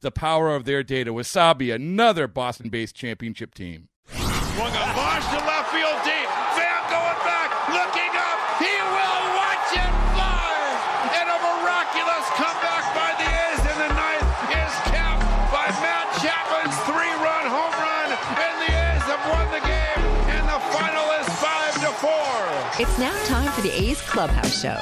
the power of their data. Wasabi, another Boston based championship team. Swung a launch to left field deep. Van going back, looking up. He will watch it fly. And a miraculous comeback by the A's in the ninth is capped by Matt Chapman's three-run home run. And the A's have won the game. And the final is five to four. It's now time for the A's Clubhouse Show.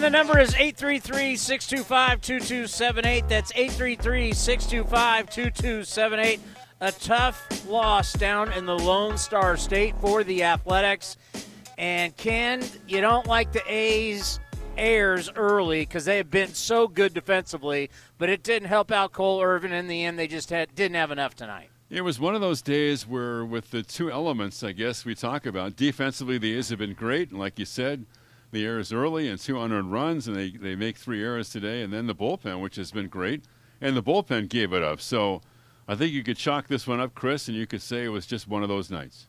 And the number is 833 625 2278. That's 833 625 2278. A tough loss down in the Lone Star State for the Athletics. And Ken, you don't like the A's airs early because they have been so good defensively, but it didn't help out Cole Irvin in the end. They just had, didn't have enough tonight. It was one of those days where, with the two elements, I guess we talk about defensively, the A's have been great, and like you said, the errors early and two unearned runs, and they, they make three errors today, and then the bullpen, which has been great, and the bullpen gave it up. So I think you could chalk this one up, Chris, and you could say it was just one of those nights.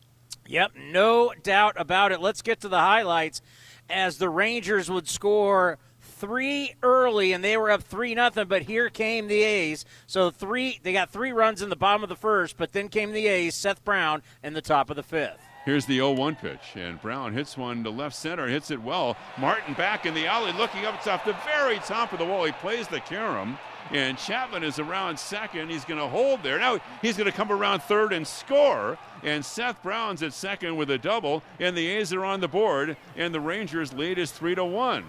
Yep, no doubt about it. Let's get to the highlights as the Rangers would score three early and they were up three nothing but here came the a's so three they got three runs in the bottom of the first but then came the a's seth brown in the top of the fifth Here's the 0 1 pitch, and Brown hits one to left center, hits it well. Martin back in the alley, looking up. It's off the very top of the wall. He plays the carom, and Chapman is around second. He's going to hold there. Now he's going to come around third and score. And Seth Brown's at second with a double, and the A's are on the board, and the Rangers' lead is 3 to 1.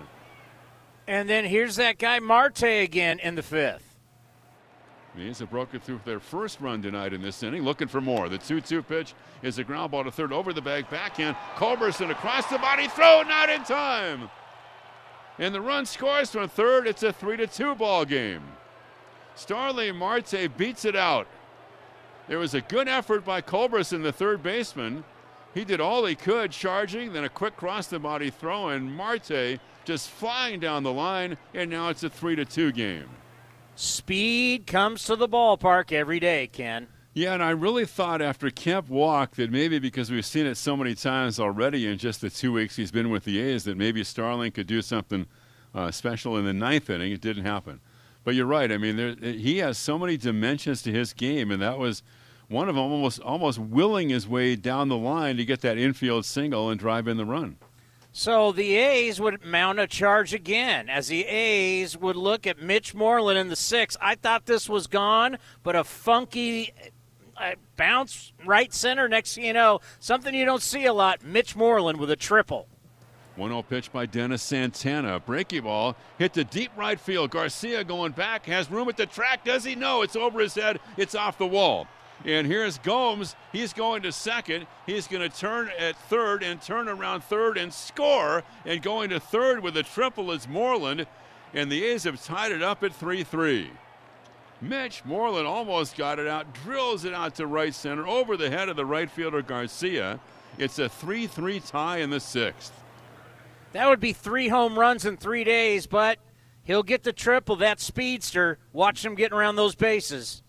and then here's that guy marte again in the fifth The A's have broken through their first run tonight in this inning, looking for more. The 2 2 pitch is a ground ball to third over the bag, backhand. Culberson across the body, throw not in time. And the run scores from third. It's a 3 2 ball game. Starling Marte beats it out. There was a good effort by Culberson, the third baseman. He did all he could, charging, then a quick cross the body throw, and Marte just flying down the line, and now it's a 3 2 game. Speed comes to the ballpark every day ken Yeah, and I really thought after Kemp walked that maybe because we've seen it so many times already in just the two weeks he's been with the A's that maybe Starling could do something uh, special in the ninth inning. It didn't happen. But you're right. I mean, there, he has so many dimensions to his game, and that was one of them almost almost willing his way down the line to get that infield single and drive in the run. So the A's would mount a charge again as the A's would look at Mitch Moreland in the sixth. I thought this was gone, but a funky uh, bounce right center. Next you know, something you don't see a lot. Mitch Moreland with a triple. 1 0 pitch by Dennis Santana. Breaky ball hit to deep right field. Garcia going back, has room at the track. Does he? No, it's over his head. It's off the wall. And here's Gomes. He's going to second. He's going to turn at third and turn around third and score. And going to third with a triple is Moreland. And the A's have tied it up at 3 3. Mitch Moreland almost got it out, drills it out to right center over the head of the right fielder Garcia. It's a 3 3 tie in the sixth. That would be three home runs in three days, but he'll get the triple. That speedster. Watch him getting around those bases.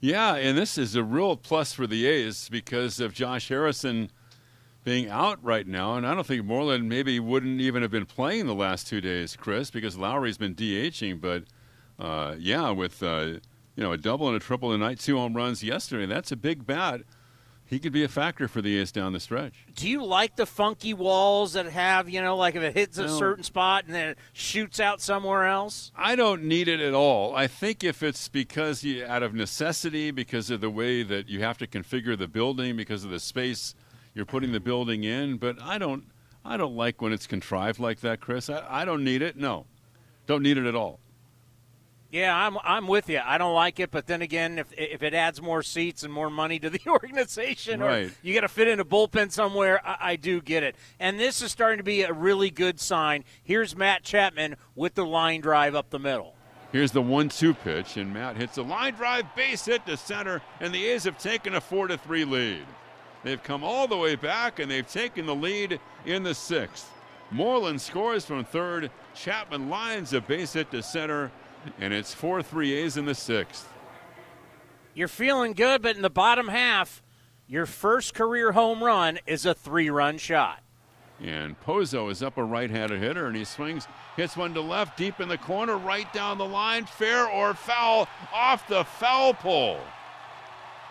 Yeah, and this is a real plus for the A's because of Josh Harrison being out right now. And I don't think Moreland maybe wouldn't even have been playing the last two days, Chris, because Lowrie's been DHing. But uh, yeah, with uh, you know a double and a triple tonight, two home runs yesterday, that's a big bat. He could be a factor for the A's down the stretch. Do you like the funky walls that have, you know, like if it hits a No. certain spot and then it shoots out somewhere else? I don't need it at all. I think if it's because you, out of necessity, because of the way that you have to configure the building, because of the space you're putting the building in, but I don't, I don't like when it's contrived like that, Chris. I, I don't need it. No, don't need it at all. Yeah, I'm I'm with you. I don't like it, but then again, if if it adds more seats and more money to the organization, or Right. you got to fit in a bullpen somewhere, I, I do get it. And this is starting to be a really good sign. Here's Matt Chapman with the line drive up the middle. Here's the one-two pitch, and Matt hits a line drive base hit to center, and the A's have taken a four to three lead. They've come all the way back, and they've taken the lead in the sixth. Moreland scores from third. Chapman lines a base hit to center, and it's 4 3 A's in the sixth. You're feeling good, but in the bottom half, your first career home run is a three-run shot. And Pozo is up a right handed hitter, and he swings, hits one to left, deep in the corner, right down the line, fair or foul, off the foul pole.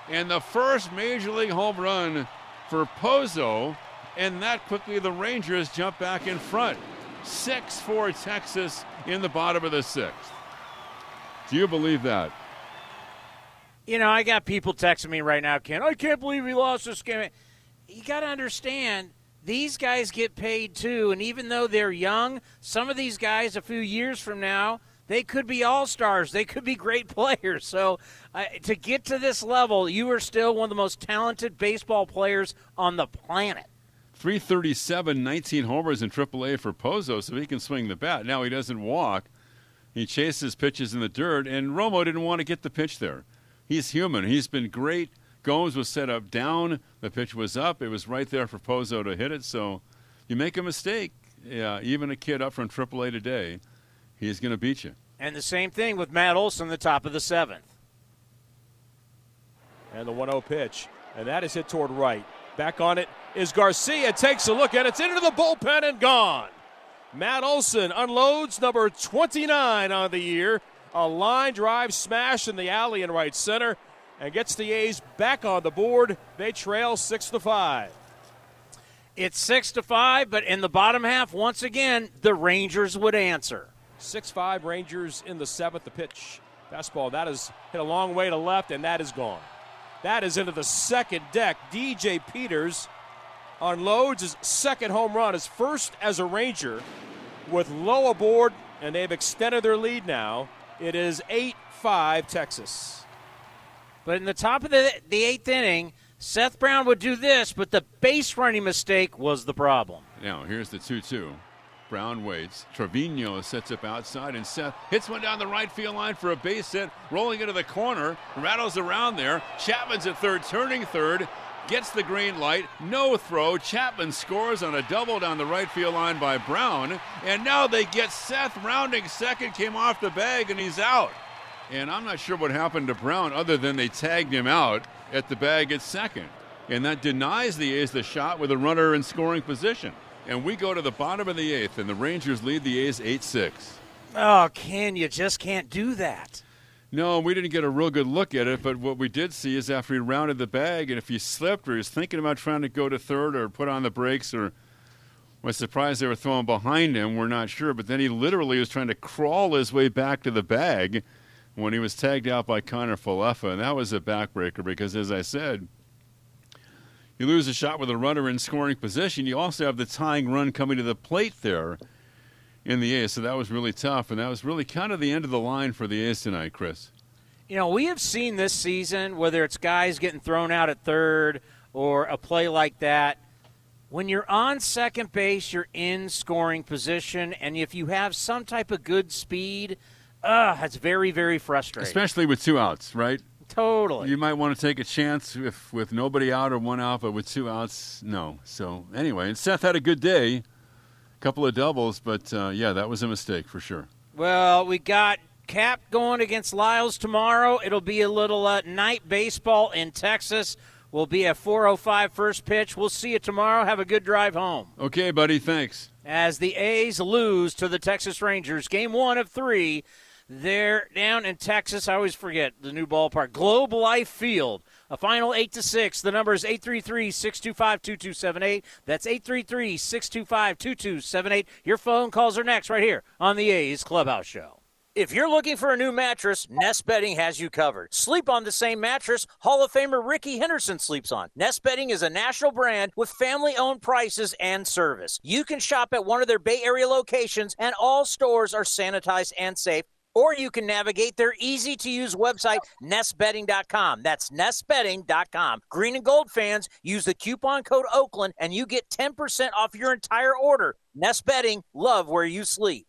And the first major league home run for Pozo, and that quickly the Rangers jump back in front. 6 4 Texas in the bottom of the sixth. Do you believe that? You know, I got people texting me right now, Ken. I can't believe we lost this game. You got to understand, these guys get paid too, and even though they're young, some of these guys a few years from now, they could be all stars. They could be great players. So, uh, to get to this level, you are still one of the most talented baseball players on the planet. 337, 19 homers in AAA for Pozo, so he can swing the bat. Now he doesn't walk. He chases pitches in the dirt, and Romo didn't want to get the pitch there. He's human. He's been great. Gomes was set up down. The pitch was up. It was right there for Pozo to hit it. So you make a mistake, yeah, even a kid up from AAA today, he's going to beat you. And the same thing with Matt Olson, the top of the seventh. And the 1 0 pitch. And that is hit toward right. Back on it is Garcia. Takes a look and it's into the bullpen and gone. Matt Olson unloads number 29 on the year. A line drive smash in the alley in right center and gets the A's back on the board. They trail 6 to 5. It's six to five, but in the bottom half, once again, the Rangers would answer. 6 5 Rangers in the seventh. The pitch. Fastball. That is hit a long way to left, and that is gone. That is into the second deck. DJ Peters unloads his second home run, his first as a Ranger, with low aboard, and they've extended their lead now. It is 8 5 Texas. But in the top of the, the eighth inning, Seth Brown would do this, but the base running mistake was the problem. Now, here's the 2 2. Brown waits. Trevino sets up outside, and Seth hits one down the right field line for a base hit, rolling into the corner, rattles around there. Chapman's at third, turning third, gets the green light, no throw. Chapman scores on a double down the right field line by Brown, and now they get Seth rounding second, came off the bag, and he's out. And I'm not sure what happened to Brown other than they tagged him out at the bag at second. And that denies the A's the shot with a runner in scoring position. And we go to the bottom of the eighth, and the Rangers lead the A's 8 6. Oh, Ken, you just can't do that. No, we didn't get a real good look at it, but what we did see is after he rounded the bag, and if he slipped or he was thinking about trying to go to third or put on the brakes or was surprised they were throwing behind him, we're not sure. But then he literally was trying to crawl his way back to the bag when he was tagged out by Kiner-Falefa, and that was a backbreaker because, as I said, you lose a shot with a runner in scoring position. You also have the tying run coming to the plate there in the A's, so that was really tough, and that was really kind of the end of the line for the A's tonight, Chris. You know, we have seen this season, whether it's guys getting thrown out at third or a play like that, when you're on second base, you're in scoring position, and if you have some type of good speed, uh, it's very, very frustrating. Especially with two outs, right? totally. You might want to take a chance if with nobody out or one out, but with two outs, no. So anyway, and Seth had a good day, couple of doubles, but uh, yeah, that was a mistake for sure. Well, we got Cap going against Lyles tomorrow. It'll be a little uh, night baseball in Texas. Will be a 4:05 first pitch. We'll see you tomorrow. Have a good drive home. Okay, buddy, thanks. As the A's lose to the Texas Rangers, game one of three. They're down in Texas. I always forget the new ballpark, Globe Life Field. A final 8 to 6. The number is 833 625 2278. That's 833 625 2278. Your phone calls are next right here on the A's Clubhouse Show. If you're looking for a new mattress, Nest Bedding has you covered. Sleep on the same mattress Hall of Famer Rickey Henderson sleeps on. Nest Bedding is a national brand with family owned prices and service. You can shop at one of their Bay Area locations, and all stores are sanitized and safe. Or you can navigate their easy to use website, nestbedding.com. That's nestbedding.com. Green and gold fans, use the coupon code Oakland and you get 10% off your entire order. Nest Bedding, love where you sleep.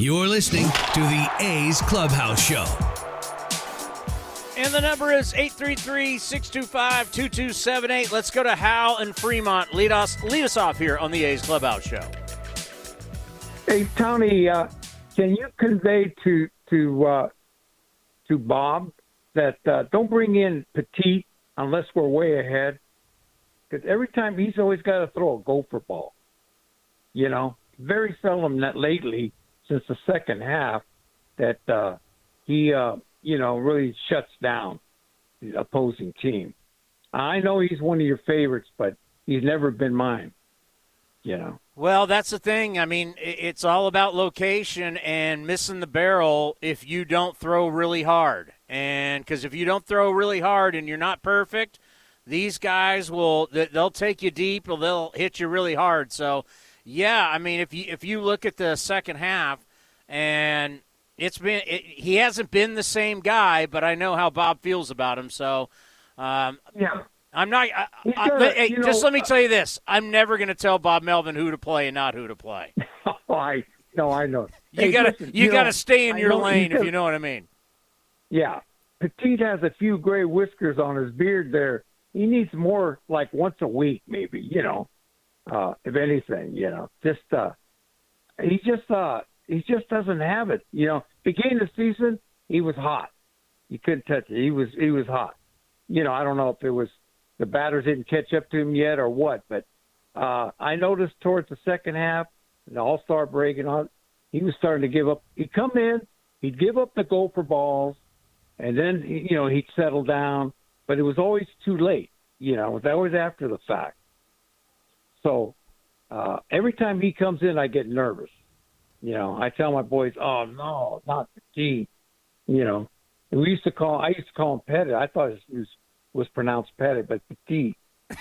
You're listening to the A's Clubhouse Show. And the number is 833-625-2278. Let's go to Hal and Fremont. Lead us lead us off here on the A's Clubhouse Show. Hey Tony, uh, can you convey to to uh, to Bob that uh, don't bring in Petit unless we're way ahead? Because every time he's always got to throw a gopher ball. You know, very seldom that lately since the second half that uh, he uh, you know really shuts down the opposing team. I know he's one of your favorites, but he's never been mine. You know. Well, that's the thing. I mean, it's all about location and missing the barrel if you don't throw really hard. And because if you don't throw really hard and you're not perfect, these guys will they'll take you deep or they'll hit you really hard. So, yeah, I mean, if you if you look at the second half and it's been it, he hasn't been the same guy, but I know how Bob feels about him. So, um, yeah. I'm not. I, I, hey, just know, let me tell you this: I'm never going to tell Bob Melvin who to play and not who to play. oh, I no, I know. You hey, gotta listen, you, you, gotta stay in your lane if you know what I mean. Yeah, Petit has a few gray whiskers on his beard there. He needs more, like once a week, maybe. You know, uh, if anything, you know, just uh, he just uh, he just doesn't have it. You know, beginning of the season, he was hot. You couldn't touch it. He was he was hot. You know, I don't know if it was the batters didn't catch up to him yet or what. But uh, I noticed towards the second half, the All Star break and all, he was starting to give up. He'd come in, he'd give up the gopher balls, and then you know he'd settle down. But it was always too late. You know, it was always after the fact. So uh, every time he comes in, I get nervous. You know, I tell my boys, "Oh no, not team." You know, and we used to call. I used to call him Pettit. I thought it was was pronounced Pettit, but Petit.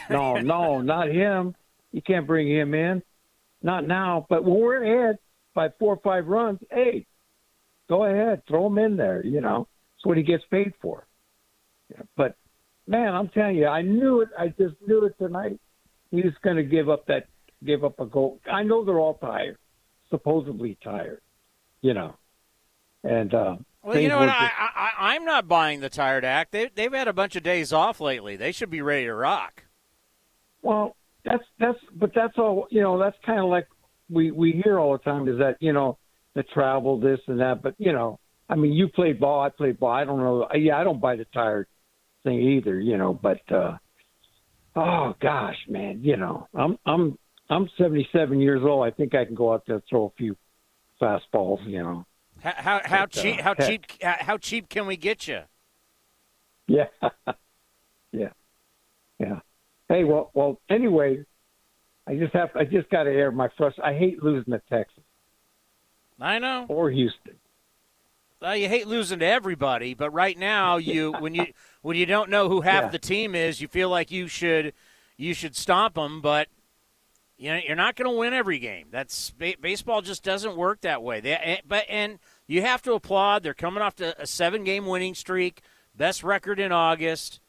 No, no, not him. You can't bring him in. Not now. But when we're ahead by four or five runs, hey, go ahead, throw him in there. You know, that's what he gets paid for. Yeah, but man, I'm telling you, I knew it. I just knew it tonight. He was going to give up that, give up a goal. I know they're all tired, supposedly tired. You know, and uh, well, you know what? I, I, I'm not buying the tired act. They, they've had a bunch of days off lately. They should be ready to rock. Well, that's that's, but that's all. You know, that's kind of like we we hear all the time is that you know the travel, this and that. But you know, I mean, you play ball, I play ball. I don't know. Yeah, I don't buy the tired thing either. You know, but uh oh gosh, man, you know, I'm I'm I'm 77 years old. I think I can go out there and throw a few fastballs. You know. How how, how but, cheap uh, how cheap how cheap can we get you? Yeah, yeah, yeah. Hey, well, well. Anyway, I just have I just got to air my frustration. I hate losing to Texas. I know. Or Houston. Well, you hate losing to everybody, but right now you when you when you don't know who half yeah. the team is, you feel like you should you should stomp them, but you know, you're not going to win every game. That's baseball just doesn't work that way. They, eh, but and you have to applaud. They're coming off to a seven-game winning streak, best record in August.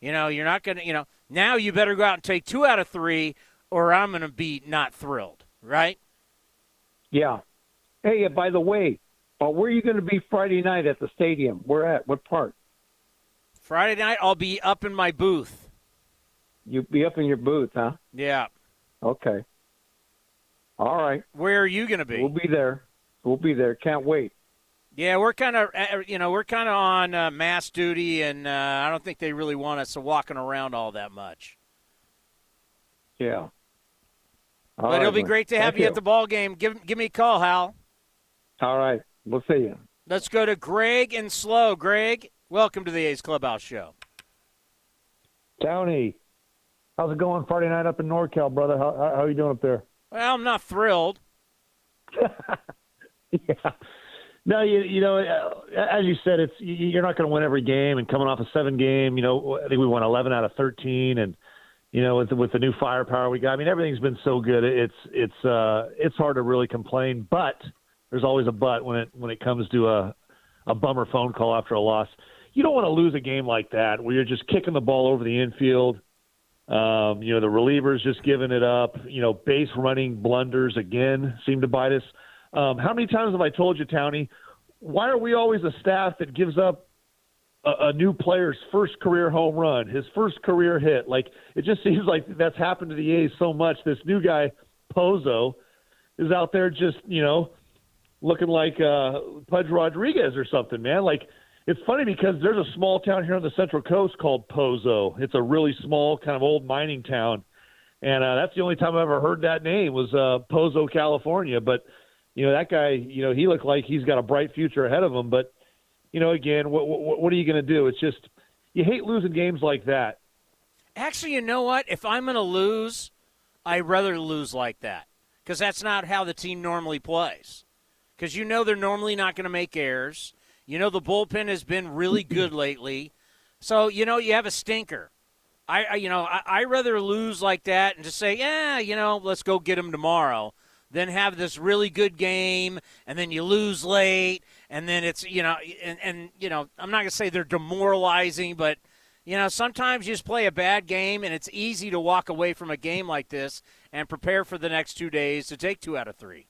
You know, you're not going to. You know, now you better go out and take two out of three, or I'm going to be not thrilled. Right? Yeah. Hey, uh, by the way, But where are you going to be Friday night at the stadium? Where at? What part? Friday night, I'll be up in my booth. You'll be up in your booth, huh? Yeah. Okay. All right. Where are you going to be? We'll be there. We'll be there. Can't wait. Yeah, we're kind of, you know, we're kind of on uh, mass duty, and uh, I don't think they really want us walking around all that much. Yeah. All but right, it'll be man. great to have Thank you, at the ball game. Give give me a call, Hal. All right. We'll see you. Let's go to Greg and Slow. Greg, welcome to the A's Clubhouse Show. Tony, how's it going Friday night up in NorCal, brother? How, how, how are you doing up there? Well, I'm not thrilled. yeah. No, you you know, uh, as you said, it's you- you're not going to win every game, and coming off a seven game, you know, I think we won 11 out of 13, and you know, with the, with the new firepower we got, I mean, everything's been so good. It's it's uh it's hard to really complain, but there's always a but when it when it comes to a a bummer phone call after a loss. You don't want to lose a game like that where you're just kicking the ball over the infield. Um, you know, the relievers just giving it up. You know, base running blunders again seem to bite us. Um, how many times have I told you, Townie? Why are we always a staff that gives up a, a new player's first career home run, his first career hit? Like it just seems like that's happened to the A's so much. This new guy, Pozo, is out there just you know looking like uh, Pudge Rodriguez or something, man. Like it's funny because there's a small town here on the Central Coast called Pozo. It's a really small kind of old mining town, and uh, that's the only time I ever heard that name was uh, Pozo, California. But you know that guy, you know he looked like he's got a bright future ahead of him. But you know, again, what what, what are you going to do? It's just you hate losing games like that. Actually, you know what? If I'm going to lose, I'd rather lose like that because that's not how the team normally plays. Because you know they're normally not going to make errors. You know the bullpen has been really good lately, so you know you have a stinker. I, I you know I I rather lose like that and just say, yeah, you know, let's go get him tomorrow, than have this really good game and then you lose late and then it's you know and, and you know I'm not gonna say they're demoralizing, but you know, sometimes you just play a bad game, and it's easy to walk away from a game like this and prepare for the next two days to take two out of three.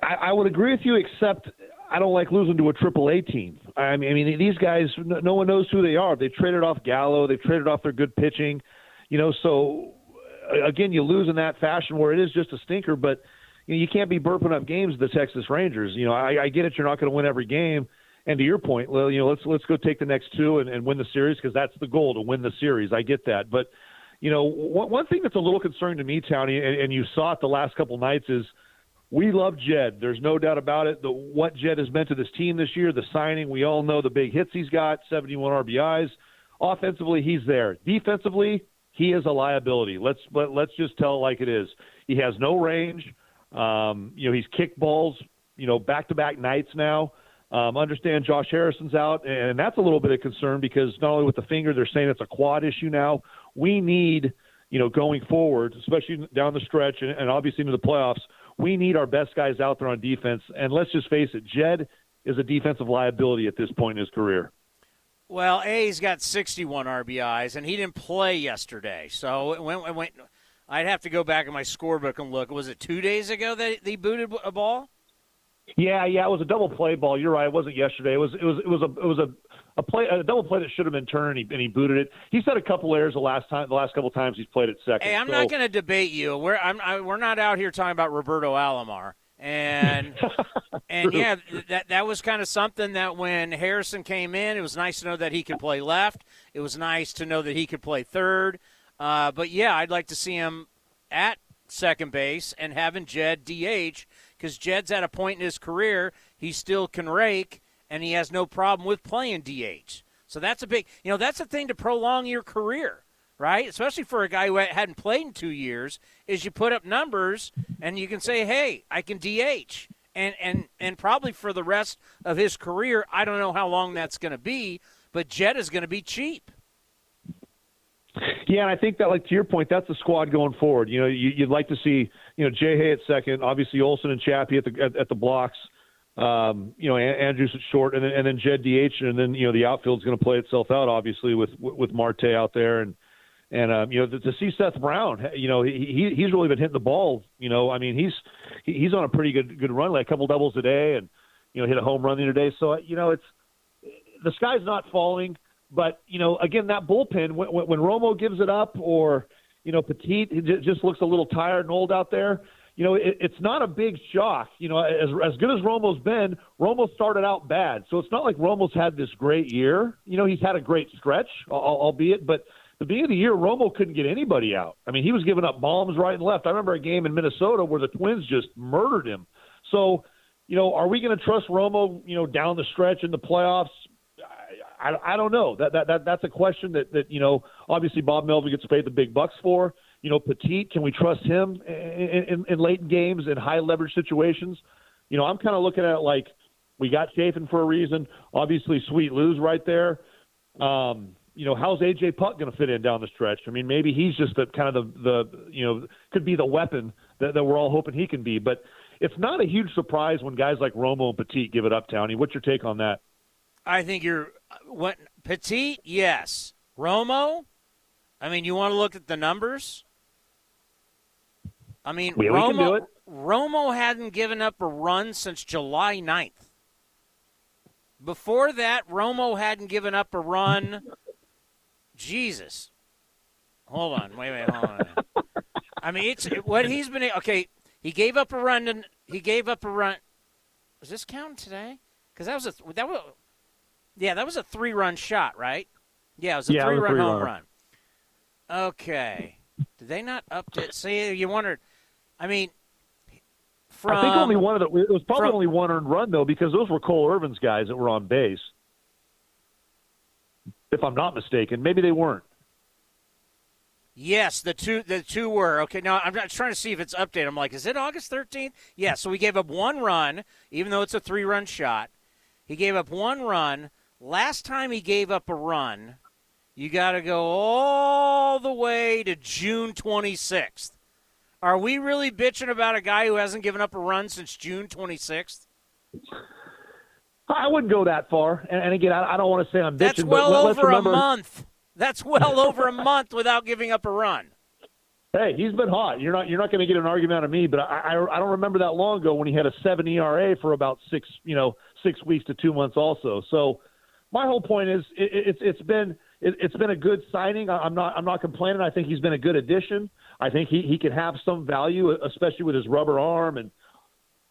I, I would agree with you, except I don't like losing to a Triple A team. I mean, I mean, these guys, no one knows who they are. They traded off Gallo. They've traded off their good pitching. You know, so uh, again, you lose in that fashion where it is just a stinker. But you, know, you can't be burping up games to the Texas Rangers. You know, I, I get it. You're not going to win every game. And to your point, well, you know, let's let's go take the next two and, and win the series because that's the goal to win the series. I get that, but you know, one, one thing that's a little concerning to me, Townie, and, and you saw it the last couple nights is we love Jed. There's no doubt about it. The, what Jed has meant to this team this year, the signing, we all know the big hits he's got, 71 RBIs. Offensively, he's there. Defensively, he is a liability. Let's let, let's just tell it like it is. He has no range. Um, you know, he's kicked balls, you know, back to back nights now. Um, understand Josh Harrison's out, and that's a little bit of concern because not only with the finger, they're saying it's a quad issue now. We need, you know, going forward, especially down the stretch and, and obviously into the playoffs, we need our best guys out there on defense. And let's just face it, Jed is a defensive liability at this point in his career. Well, A, he's got 61 RBIs, and he didn't play yesterday. So when, when, when I'd have to go back in my scorebook and look. Was it two days ago that he booted a ball? Yeah, yeah, it was a double play ball. You're right. It wasn't yesterday. It was it was it was a it was a a play a double play that should have been turned, and he, and he booted it. He's had a couple errors the last time the last couple times he's played at second. Hey, I'm so- not going to debate you. We're I'm, I, we're not out here talking about Roberto Alomar. And and yeah, that that was kind of something that when Harrison came in, it was nice to know that he could play left. It was nice to know that he could play third. Uh, but yeah, I'd like to see him at second base and having Jed DH because Jed's at a point in his career he still can rake and he has no problem with playing DH. So that's a big, you know, that's a thing to prolong your career, right? Especially for a guy who hadn't played in two years, is you put up numbers and you can say, hey, I can DH. And, and, and probably for the rest of his career, I don't know how long that's going to be, but Jed is going to be cheap. Yeah, and I think that, like to your point, that's the squad going forward. You know, you, you'd like to see, you know, Jay Hay at second, obviously Olson and Chappie at the at, at the blocks. Um, you know, Andrus at short, and then and then Jed DH, and then you know the outfield's going to play itself out, obviously with with Marte out there, and And um, you know, to, to see Seth Brown, you know, he he's really been hitting the ball. You know, I mean, he's he's on a pretty good good run, like a couple doubles a day, and you know, hit a home run the other day. So you know, it's the sky's not falling. But you know, again, that bullpen when, when Romo gives it up, or you know, Petit just looks a little tired and old out there. You know, it, it's not a big shock. You know, as as good as Romo's been, Romo started out bad, so it's not like Romo's had this great year. You know, he's had a great stretch, albeit, but the beginning of the year, Romo couldn't get anybody out. I mean, he was giving up bombs right and left. I remember a game in Minnesota where the Twins just murdered him. So, you know, are we going to trust Romo, you know, down the stretch in the playoffs? I, I, don't know. That, that that that's a question that that you know. Obviously, Bob Melvin gets paid the big bucks for. You know, Petit, can we trust him in, in, in late games in high leverage situations? You know, I'm kind of looking at it like we got Chafin for a reason. Obviously, Sweet Lou's right there. Um, you know, how's AJ Puk going to fit in down the stretch? I mean, maybe he's just the kind of the, the you know could be the weapon that, that we're all hoping he can be. But it's not a huge surprise when guys like Romo and Petit give it up, Townie. What's your take on that? I think you're what Petit, yes. Romo, I mean, you want to look at the numbers. I mean, yeah, Romo, Romo hadn't given up a run since July 9th. Before that, Romo hadn't given up a run Jesus. Hold on. Wait, wait, hold on. I mean, it's what he's been. Okay, he gave up a run. And he gave up a run. Was this counting today? Because that was a that was, yeah, that was a three run shot, right? Yeah, it was a yeah, three run home run. Okay. Did they not update? See, you wondered. I mean, from, I think only one of the. It was probably from, only one earned run though, because those were Cole Irvin's guys that were on base if I'm not mistaken. Maybe they weren't. Yes, the two the two were okay. Now I'm not trying to see if it's updated. I'm like, is it August 13th? Yeah. So we gave up one run, even though it's a three run shot. He gave up one run. Last time he gave up a run, you got to go all the way to June 26th. Are we really bitching about a guy who hasn't given up a run since June 26th? I wouldn't go that far. And, and again, I, I, don't want to say I'm bitching. That's well but over remember, a month. That's well over a month without giving up a run. Hey, he's been hot. You're not you're not going to get an argument out of me, but I, I I don't remember that long ago when he had a seven ERA for about six you know six weeks to two months also. So my whole point is it, it's it's been it, it's been a good signing. I'm not I'm not complaining. I think he's been a good addition. I think he he can have some value, especially with his rubber arm and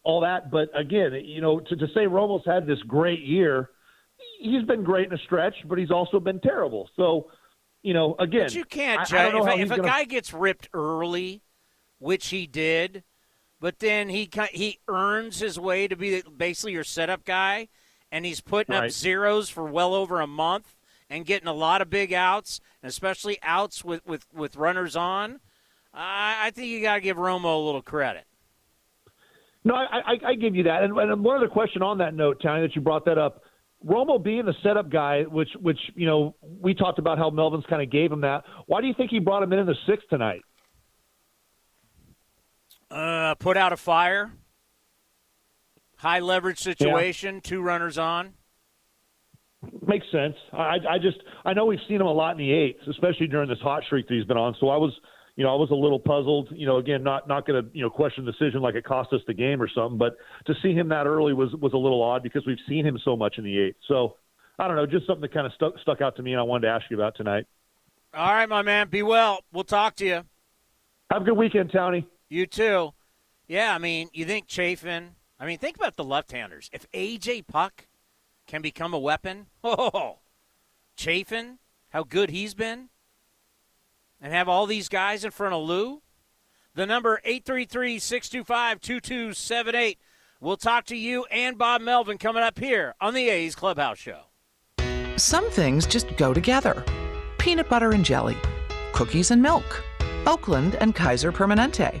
all that. But again, you know, to, to say Romo's had this great year, he's been great in a stretch, but he's also been terrible. So, you know, again, but you can't I, judge. If, if a gonna... guy gets ripped early, which he did, but then he he earns his way to be basically your setup guy, and he's putting right. up zeros for well over a month and getting a lot of big outs, and especially outs with with with runners on. I, I think you got to give Romo a little credit. No, I, I, I give you that. And, and one other question on that note, Tony, that you brought that up. Romo being the setup guy, which which you know we talked about how Melvin's kind of gave him that. Why do you think he brought him in in the sixth tonight? Uh, put out a fire. High leverage situation. Yeah. Two runners on. Makes sense. I I just I know we've seen him a lot in the eights, especially during this hot streak that he's been on. So I was you know, I was a little puzzled. You know, again, not not going to you know question the decision like it cost us the game or something, but to see him that early was was a little odd because we've seen him so much in the eighth. So I don't know, just something that kind of stuck stuck out to me, and I wanted to ask you about tonight. All right, my man. Be well. We'll talk to you. Have a good weekend, Tony. You too. Yeah, I mean, you think Chafin? I mean, think about the left-handers. If AJ Puk can become a weapon, oh, Chafin, how good he's been and have all these guys in front of Lou? The number 833-625-2278. We'll talk to you and Bob Melvin coming up here on the A's Clubhouse Show. Some things just go together. Peanut butter and jelly, cookies and milk, Oakland and Kaiser Permanente.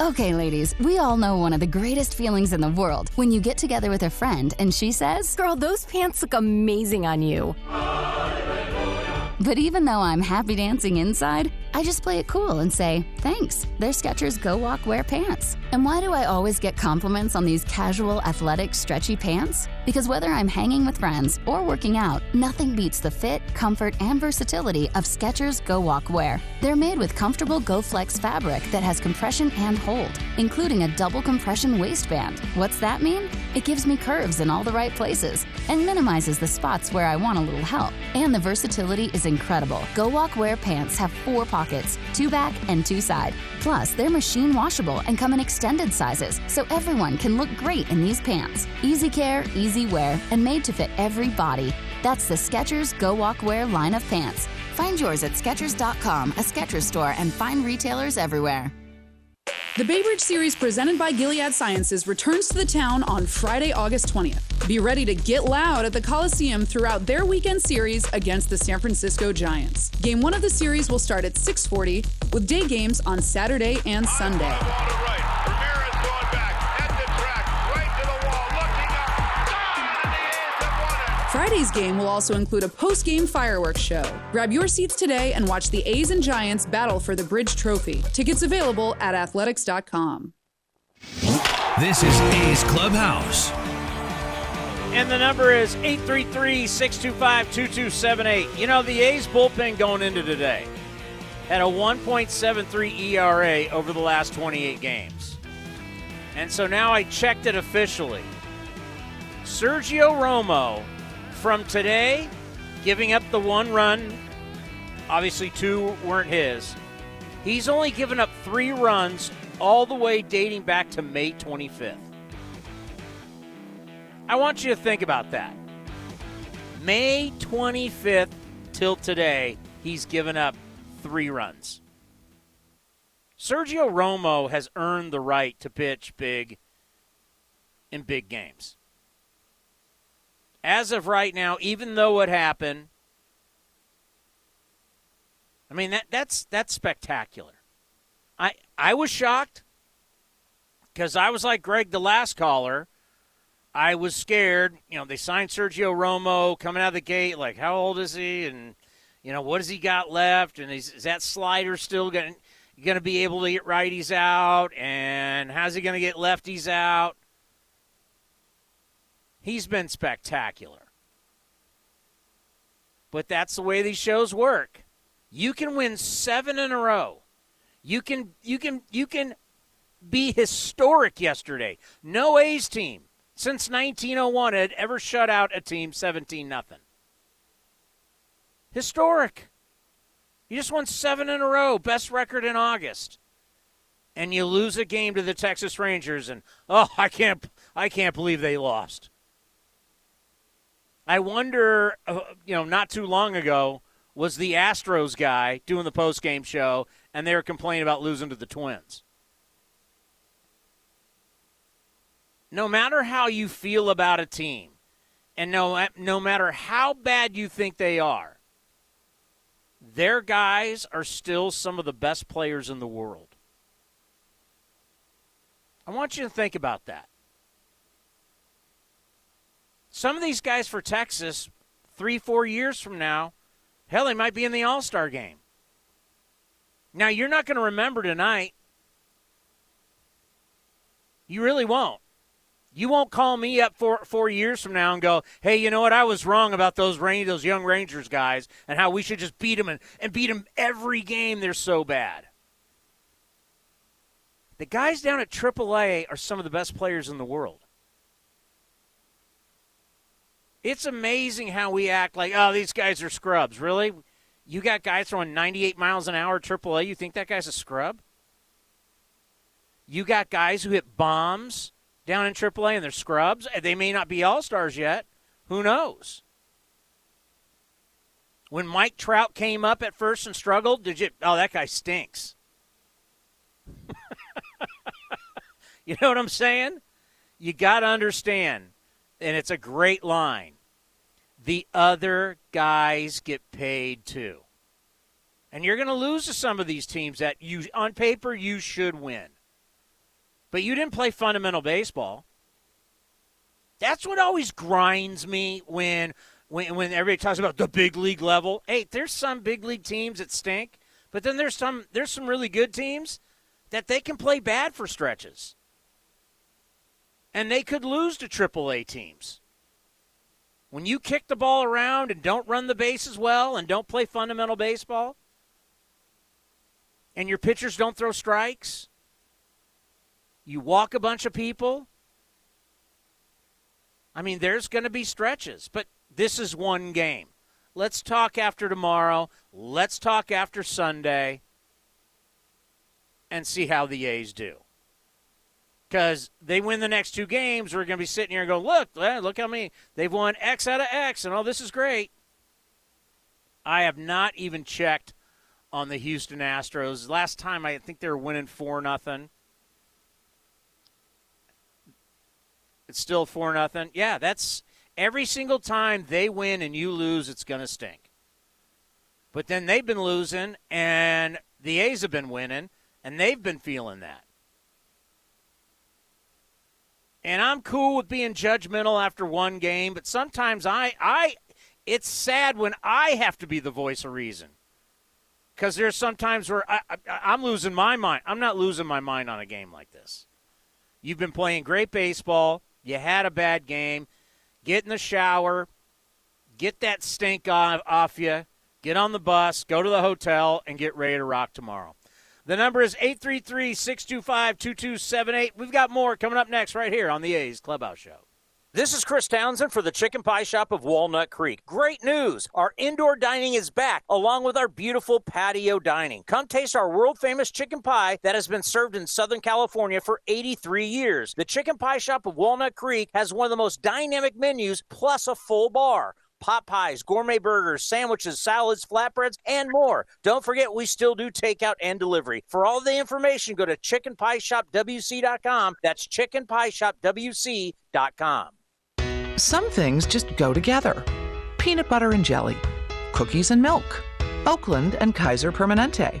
Okay, ladies, we all know one of the greatest feelings in the world when you get together with a friend and she says, Girl, those pants look amazing on you. But even though I'm happy dancing inside, I just play it cool and say, thanks, they're Skechers Go Walk Wear pants. And why do I always get compliments on these casual, athletic, stretchy pants? Because whether I'm hanging with friends or working out, nothing beats the fit, comfort, and versatility of Skechers Go Walk Wear. They're made with comfortable Go Flex fabric that has compression and hold, including a double compression waistband. What's that mean? It gives me curves in all the right places and minimizes the spots where I want a little help. And the versatility is incredible. Go Walk Wear pants have four pockets, two back and two side. Plus, they're machine washable and come in extended sizes, so everyone can look great in these pants. Easy care, easy wear, and made to fit every body. That's the Skechers Go Walk Wear line of pants. Find yours at Skechers.com, a Skechers store, and find retailers everywhere. The Bay Bridge Series presented by Gilead Sciences returns to the town on Friday, August 20th. Be ready to get loud at the Coliseum throughout their weekend series against the San Francisco Giants. Game one of the series will start at 640 with day games on Saturday and Sunday. Friday's game will also include a post game fireworks show. Grab your seats today and watch the A's and Giants battle for the Bridge Trophy. Tickets available at athletics.com. This is A's Clubhouse. And the number is 833 625 2278. You know, the A's bullpen going into today had a 1.73 ERA over the last 28 games. And so now I checked it officially. Sergio Romo from today, giving up the one run, obviously two weren't his. He's only given up three runs all the way dating back to May 25th. I want you to think about that. May 25th till today, he's given up three runs. Sergio Romo has earned the right to pitch big in big games. As of right now, even though it happened, I mean that that's that's spectacular. I I was shocked because I was like Greg, the last caller. I was scared. You know, they signed Sergio Romo coming out of the gate. Like, how old is he? And you know, what has he got left? And is, is that slider still going going to be able to get righties out? And how's he going to get lefties out? He's been spectacular. But that's the way these shows work. You can win 7 in a row. You can you can you can be historic yesterday. No A's team since 1901 had ever shut out a team 17 nothing. Historic. You just won 7 in a row, best record in August. And you lose a game to the Texas Rangers and oh, I can't I can't believe they lost. I wonder, uh, you know, not too long ago was the Astros guy doing the post game show, and they were complaining about losing to the Twins. No matter how you feel about a team, and no, no matter how bad you think they are, their guys are still some of the best players in the world. I want you to think about that. Some of these guys for Texas, three, four years from now, hell, they might be in the All Star game. Now, you're not going to remember tonight. You really won't. You won't call me up four, four years from now and go, hey, you know what? I was wrong about those those young Rangers guys and how we should just beat them and, and beat them every game. They're so bad. The guys down at AAA are some of the best players in the world. It's amazing how we act like, oh, these guys are scrubs. Really? You got guys throwing 98 miles an hour AAA. You think that guy's a scrub? You got guys who hit bombs down in AAA and they're scrubs. They may not be all stars yet. Who knows? When Mike Trout came up at first and struggled, did you? Oh, that guy stinks. you know what I'm saying? You got to understand, and it's a great line the other guys get paid too. And you're going to lose to some of these teams that you on paper you should win. but you didn't play fundamental baseball. That's what always grinds me when when when everybody talks about the big league level. Hey, there's some big league teams that stink, but then there's some there's some really good teams that they can play bad for stretches. And they could lose to AAA teams. When you kick the ball around and don't run the bases well and don't play fundamental baseball, and your pitchers don't throw strikes, you walk a bunch of people. I mean, there's going to be stretches, but this is one game. Let's talk after tomorrow. Let's talk after Sunday and see how the A's do. Because they win the next two games, we're going to be sitting here and go, look, look how many they've won X out of X, and all this is great. I have not even checked on the Houston Astros. Last time I think they were winning four nothing. It's still four nothing. Yeah, that's every single time they win and you lose, it's going to stink. But then they've been losing, and the A's have been winning, and they've been feeling that. And I'm cool with being judgmental after one game, but sometimes I, I, it's sad when I have to be the voice of reason because there's sometimes where I, I, am losing my mind. I'm not losing my mind on a game like this. You've been playing great baseball. You had a bad game. Get in the shower. Get that stink off, off you. Get on the bus. Go to the hotel and get ready to rock tomorrow. The number is 833 625 2278. We've got more coming up next right here on the A's Clubhouse Show. This is Chris Townsend for the Chicken Pie Shop of Walnut Creek. Great news! Our indoor dining is back, along with our beautiful patio dining. Come taste our world famous chicken pie that has been served in Southern California for 83 years. The Chicken Pie Shop of Walnut Creek has one of the most dynamic menus, plus a full bar pot pies, gourmet burgers, sandwiches, salads, flatbreads, and more. Don't forget, we still do takeout and delivery. For all the information, go to chickenpieshopwc.com. That's chickenpieshopwc.com. Some things just go together peanut butter and jelly, cookies and milk, Oakland and Kaiser Permanente.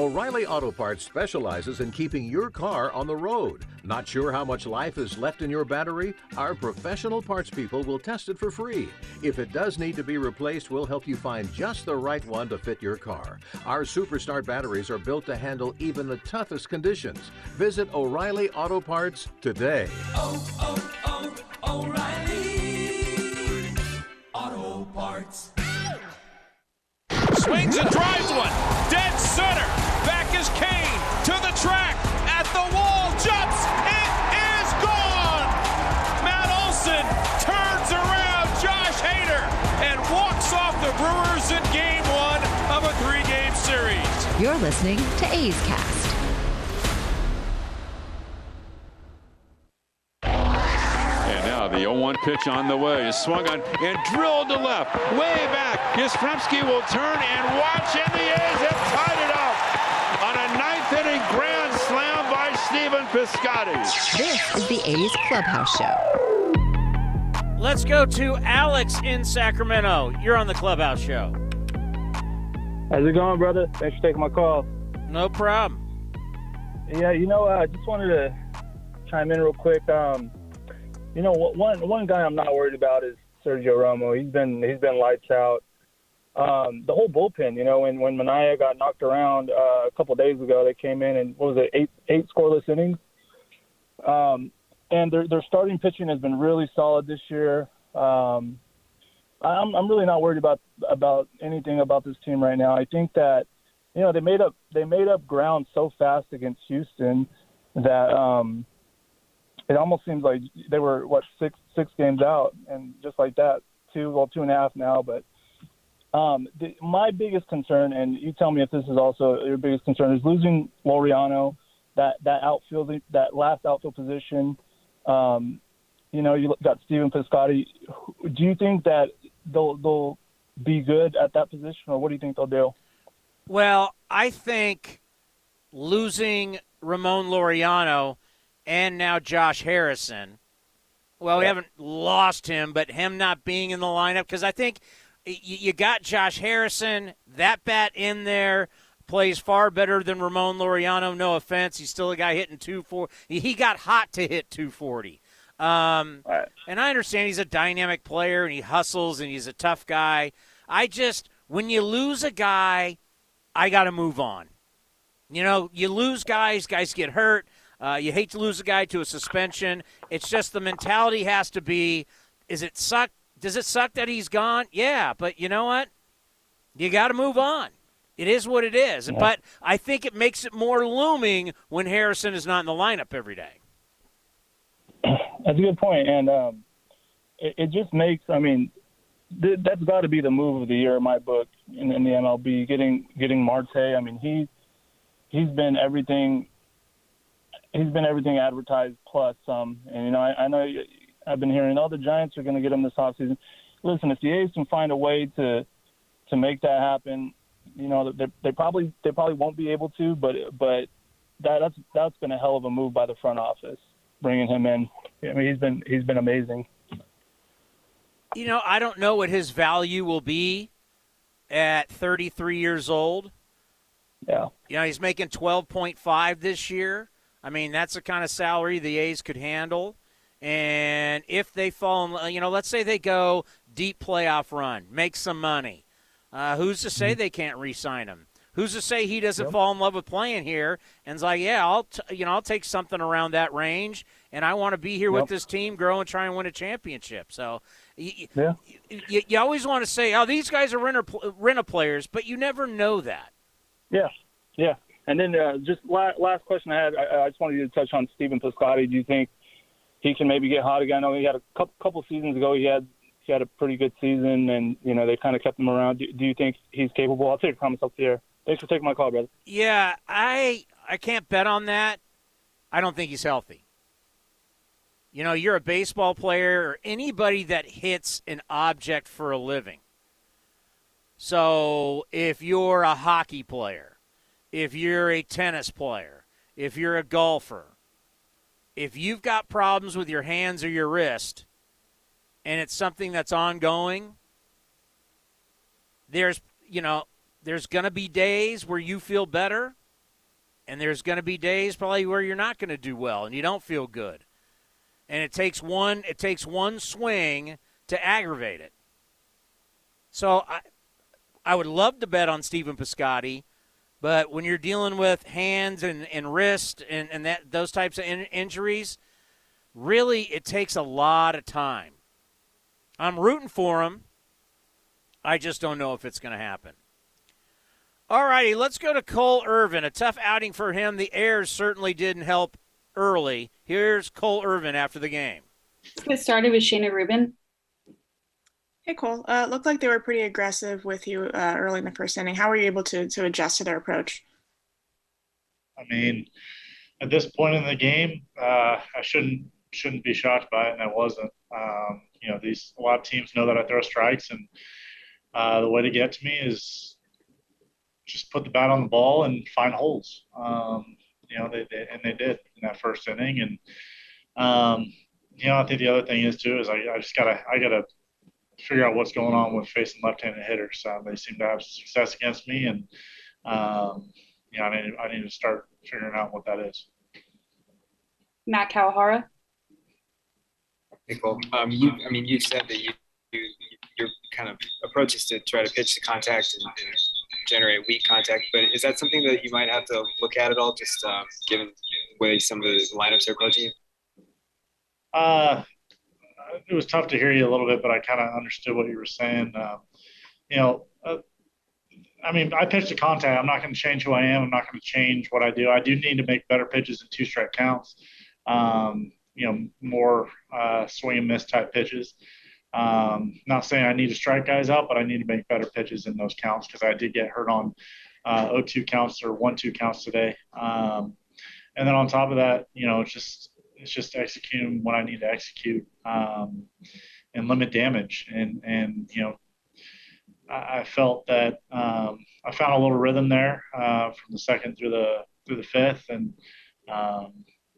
O'Reilly Auto Parts specializes in keeping your car on the road. Not sure how much life is left in your battery? Our professional parts people will test it for free. If it does need to be replaced, we'll help you find just the right one to fit your car. Our Superstart batteries are built to handle even the toughest conditions. Visit O'Reilly Auto Parts today. Oh, oh, oh, O'Reilly Auto Parts. Swings and drives one. Dead center. Back is Cain to the track. At the wall. Jumps. It is gone. Matt Olson turns around Josh Hader and walks off the Brewers in game one of a three game series. You're listening to A's Cast. And now the 0-1 pitch on the way is swung on and drilled to left, way back. Yastrzemski will turn and watch, and the A's have tied it up on a ninth inning grand slam by Stephen Piscotty. This is the A's Clubhouse Show. Let's go to Alex in Sacramento. You're on the Clubhouse Show. How's it going, brother? Thanks for taking my call. No problem. Yeah, you know, I just wanted to chime in real quick. Um, you know, one one guy I'm not worried about is Sergio Romo. He's been he's been lights out. Um, the whole bullpen, you know, when when Manaea got knocked around uh, a couple days ago, they came in and what was it, eight eight scoreless innings. Um, and their their starting pitching has been really solid this year. Um, I'm I'm really not worried about about anything about this team right now. I think that you know they made up they made up ground so fast against Houston that um, it almost seems like they were what six six games out, and just like that, two well two and a half now. But um, the, my biggest concern, and you tell me if this is also your biggest concern, is losing Laureano, that that outfield that last outfield position. Um, you know, you got Stephen Piscotty. Do you think that they'll they'll be good at that position, or what do you think they'll do? Well, I think losing Ramon Laureano and now Josh Harrison. Well, we haven't lost him, but him not being in the lineup because I think you got Josh Harrison, that bat in there plays far better than Ramon Laureano. No offense, he's still a guy hitting 240. He got hot to hit 240. Um, right. And I understand he's a dynamic player and he hustles and he's a tough guy. I just, when you lose a guy, I got to move on. You know, you lose guys, guys get hurt. Uh, you hate to lose a guy to a suspension. It's just the mentality has to be: is it suck? Does it suck that he's gone? Yeah, but you know what? You got to move on. It is what it is. Yeah. But I think it makes it more looming when Harrison is not in the lineup every day. That's a good point, and um, it, it, just makes. I mean, th- that's got to be the move of the year in my book in, in the MLB. Getting getting Marte. I mean, he he's been everything. He's been everything advertised plus some. And you know, I, I know I've been hearing, oh, the Giants are going to get him this offseason. Listen, if the A's can find a way to to make that happen, you know, they, they probably they probably won't be able to, but but that that's that's been a hell of a move by the front office bringing him in. I mean, he's been he's been amazing. You know, I don't know what his value will be at 33 years old. Yeah. You know, he's making 12.5 this year. I mean, that's the kind of salary the A's could handle. And if they fall in, love, you know, let's say they go deep playoff run, make some money. Uh, who's to say mm-hmm. they can't re-sign him? Who's to say he doesn't yep. fall in love with playing here and's like, yeah, I'll t- you know I'll take something around that range, and I want to be here yep. with this team, grow and try and win a championship. So, y- yeah. you, you always want to say, oh, these guys are renter renter players, but you never know that. Yeah, yeah. And then uh, just la- last question I had, I, I just wanted you to touch on Stephen Piscotty. Do you think he can maybe get hot again? I know he had a couple, couple seasons ago. He had he had a pretty good season, and you know they kind of kept him around. Do, do you think he's capable? I'll take a promise up here. Thanks for taking my call, brother. Yeah, I I can't bet on that. I don't think he's healthy. You know, you're a baseball player or anybody that hits an object for a living. So if you're a hockey player, if you're a tennis player, if you're a golfer, if you've got problems with your hands or your wrist and it's something that's ongoing, there's, you know, there's going to be days where you feel better, and there's going to be days probably where you're not going to do well and you don't feel good. And it takes one it takes one swing to aggravate it. So I I would love to bet on Stephen Piscotty, but when you're dealing with hands and, and wrist and, and that those types of in, injuries, really it takes a lot of time. I'm rooting for him. I just don't know if it's going to happen. All righty, let's go to Cole Irvin. A tough outing for him. The Airs certainly didn't help early. Here's Cole Irvin after the game. Get started with Shayna Rubin. Hey, Cole. Uh, looked like they were pretty aggressive with you uh, early in the first inning. How were you able to to adjust to their approach? I mean, at this point in the game, uh, I shouldn't shouldn't be shocked by it, and I wasn't. Um, you know, these a lot of teams know that I throw strikes, and uh, the way to get to me is just put the bat on the ball and find holes. Um, you know, they, they, and they did in that first inning. And um, you know, I think the other thing is too is I, I just gotta I gotta figure out what's going on with facing left-handed hitters. Um, they seem to have success against me, and um, you know, I need I need to start figuring out what that is. Matt Kawahara. Hey, Cole. Um, you, I mean, you said that you, you your kind of approach is to try to pitch the contact and, and generate weak contact. But is that something that you might have to look at at all, just um, given the way some of the lineups are approaching you? Uh, it was tough to hear you a little bit, but I kind of understood what you were saying. Um, you know, uh, I mean, I pitched a contact. I'm not going to change who I am. I'm not going to change what I do. I do need to make better pitches in two strike counts. Um, you know, more uh, swing and miss type pitches. Um, not saying I need to strike guys out, but I need to make better pitches in those counts because I did get hurt on uh, 0-2 counts or 1-2 counts today. Um, and then on top of that, you know, it's just it's just executing what I need to execute um, and limit damage. And and you know, I, I felt that um, I found a little rhythm there uh, from the second through the through the fifth, and um,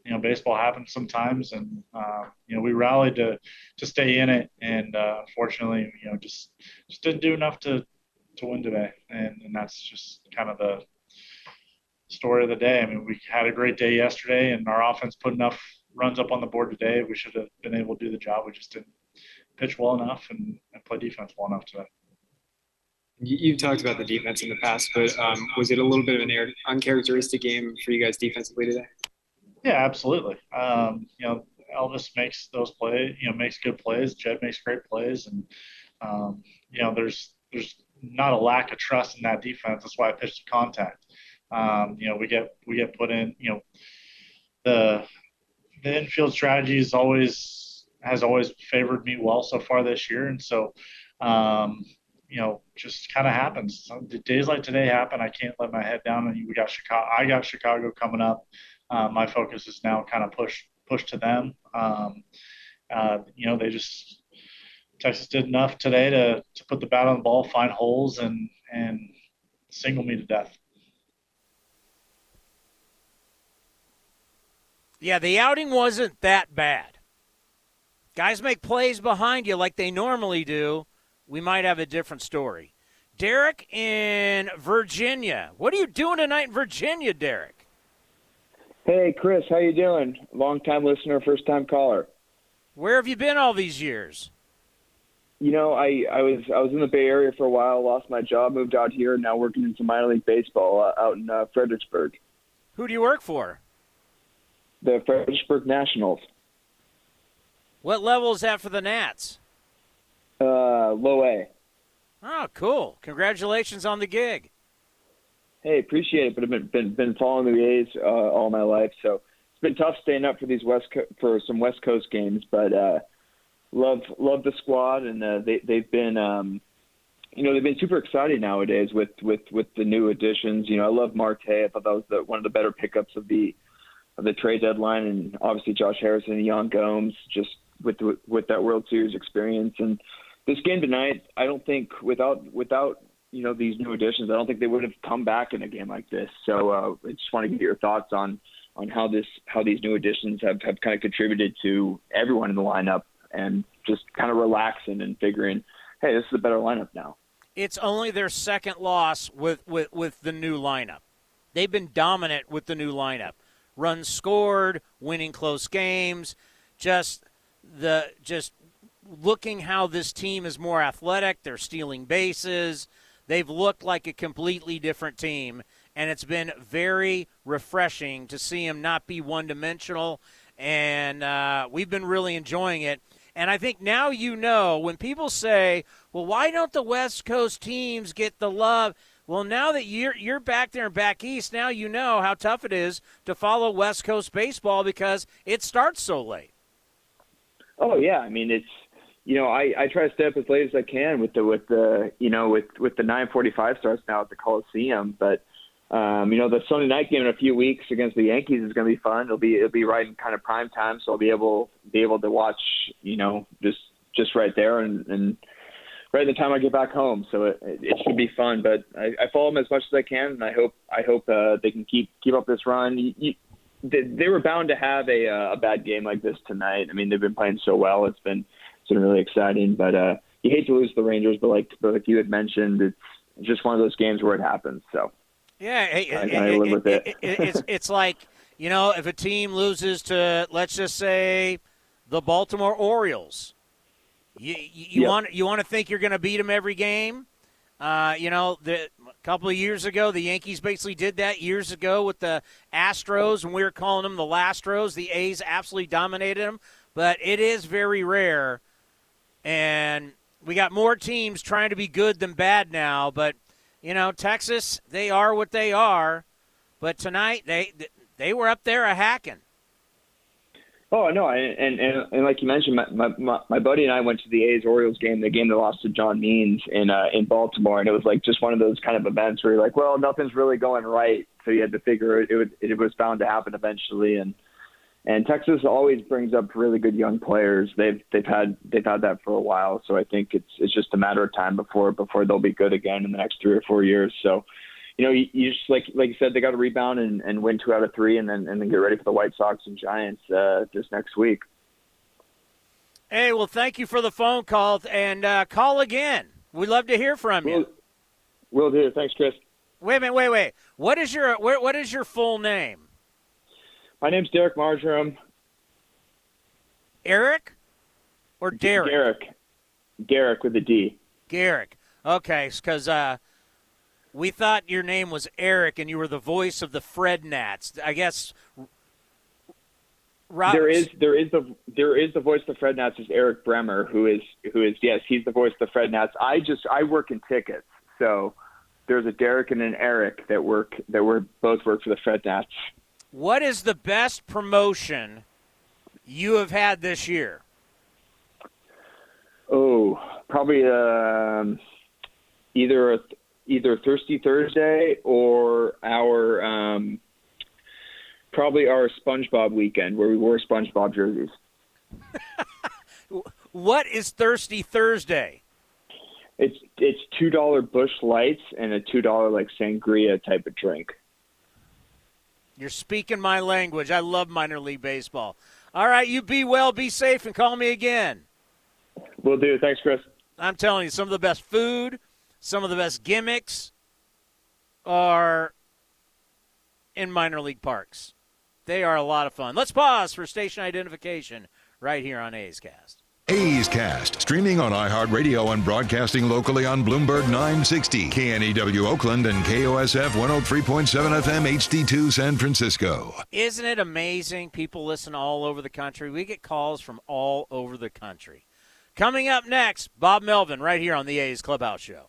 you know, baseball happens sometimes, and uh, you know, we rallied to to stay in it, and uh, unfortunately, you know, just just didn't do enough to to win today, and and that's just kind of the story of the day. I mean, we had a great day yesterday, and our offense put enough runs up on the board today. We should have been able to do the job. We just didn't pitch well enough and, and play defense well enough today. You've talked about the defense in the past, but um, was it a little bit of an uncharacteristic game for you guys defensively today? Yeah, absolutely. Um, you know, Elvis makes those plays. You know, makes good plays. Jed makes great plays, and um, you know, there's there's not a lack of trust in that defense. That's why I pitched to contact. Um, you know, we get we get put in. You know, the the infield strategy is always has always favored me well so far this year, and so um, you know, just kind of happens. days like today happen. I can't let my head down. And we got Chicago. I got Chicago coming up. Uh, my focus is now kind of push push to them. Um, uh, you know, they just Texas did enough today to to put the bat on the ball, find holes, and and single me to death. Yeah, the outing wasn't that bad. Guys make plays behind you like they normally do. We might have a different story. Derek in Virginia. What are you doing tonight in Virginia, Derek? Hey, Chris, how you doing? Long time listener, first time caller. Where have you been all these years? You know, I, I was I was in the Bay Area for a while, lost my job, moved out here, now working in some minor league baseball uh, out in uh, Fredericksburg. Who do you work for? The Fredericksburg Nationals. What level is that for the Nats? Uh, low A. Oh, cool! Congratulations on the gig. Hey, appreciate it. But I've been been, been following the A's uh, all my life, so it's been tough staying up for these West Co- for some West Coast games. But uh, love love the squad, and uh, they they've been. Um, you know they've been super excited nowadays with with with the new additions. You know I love Marte. I thought that was the, one of the better pickups of the the trade deadline, and obviously Josh Harrison and Yan Gomes just with with that World Series experience. And this game tonight, I don't think without without you know these new additions, I don't think they would have come back in a game like this. So uh, I just want to get your thoughts on on how this how these new additions have have kind of contributed to everyone in the lineup and just kind of relaxing and figuring, hey, this is a better lineup now. It's only their second loss with, with, with the new lineup. They've been dominant with the new lineup runs scored, winning close games, just the just looking how this team is more athletic, they're stealing bases. They've looked like a completely different team, and it's been very refreshing to see them not be one dimensional. And uh, we've been really enjoying it. And I think now you know when people say, well, why don't the West Coast teams get the love? Well, now that you're you're back there and back east, now you know how tough it is to follow West Coast baseball because it starts so late. Oh yeah, I mean it's you know I I try to stay up as late as I can with the with the you know with with the 9:45 starts now at the Coliseum, but um, you know the Sunday night game in a few weeks against the Yankees is going to be fun. It'll be it'll be right in kind of prime time, so I'll be able be able to watch you know just just right there and and right in the time I get back home. So it, it should be fun. But I, I follow them as much as I can, and I hope I hope uh, they can keep keep up this run. You, you, they, they were bound to have a uh, a bad game like this tonight. I mean, they've been playing so well. It's been it's been really exciting. But uh, you hate to lose the Rangers, but like but like you had mentioned, it's just one of those games where it happens. So yeah, it, I, I live with it. it it's it's like you know if a team loses to let's just say the Baltimore Orioles you you, yep. want you want to think you're going to beat them every game. Uh, you know, the, a couple of years ago, the Yankees basically did that years ago with the Astros, and we were calling them the Lastros. The A's absolutely dominated them, but it is very rare and we got more teams trying to be good than bad now. But you know, Texas, they are what they are. But tonight, they they were up there a hacking. Oh no, and, and and like you mentioned, my, my my buddy and I went to the A's Orioles game, the game that lost to John Means in uh, in Baltimore, and it was like just one of those kind of events where you're like, well, nothing's really going right, so you had to figure it it, it was bound to happen eventually, and and Texas always brings up really good young players. They've they've had they've had that for a while, so I think it's it's just a matter of time before before they'll be good again in the next three or four years. So you know, you, you just like like you said, they got to rebound and, and win two out of three, and then and then get ready for the White Sox and Giants uh, this next week. Hey, well, thank you for the phone call, and uh, call again. We'd love to hear from you. Will do. Thanks, Chris. Wait a minute. Wait, wait. What is your what is your full name? My name's Derek Marjoram. Eric or Derek? Derek. Derek with a D. Garrick. Okay, because uh, we thought your name was Eric and you were the voice of the Fred Nats. I guess. There is there is the there is the voice of the Fred Nats is Eric Bremer who is who is yes he's the voice of the Fred Nats. I just I work in tickets so there's a Derek and an Eric that work that were both work for the Fred Nats. What is the best promotion you have had this year? Oh, probably um, either a, either Thirsty Thursday or our um, probably our SpongeBob weekend where we wore SpongeBob jerseys. what is Thirsty Thursday? It's it's two dollar Busch Lights and a two dollar like sangria type of drink. You're speaking my language. I love minor league baseball. All right, you be well, be safe, and call me again. Will do. Thanks, Chris. I'm telling you, some of the best food, some of the best gimmicks are in minor league parks. They are a lot of fun. Let's pause for station identification right here on A's Cast. A's Cast, streaming on iHeartRadio and broadcasting locally on Bloomberg 960, KNEW Oakland, and KOSF 103.7 FM HD2 San Francisco. Isn't it amazing? People listen all over the country. We get calls from all over the country. Coming up next, Bob Melvin right here on the A's Clubhouse Show.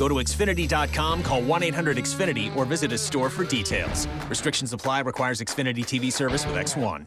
Go to Xfinity.com, call 1 800 Xfinity, or visit a store for details. Restrictions apply, requires Xfinity TV service with X1.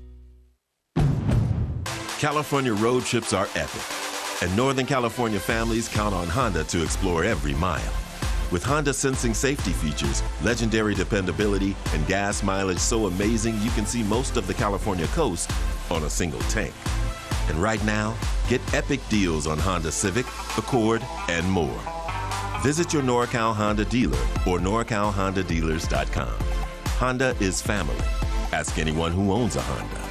California road trips are epic, and Northern California families count on Honda to explore every mile. With Honda sensing safety features, legendary dependability, and gas mileage so amazing you can see most of the California coast on a single tank. And right now, get epic deals on Honda Civic, Accord, and more. Visit your NorCal Honda dealer or norcalhondadealers.com. Honda is family. Ask anyone who owns a Honda.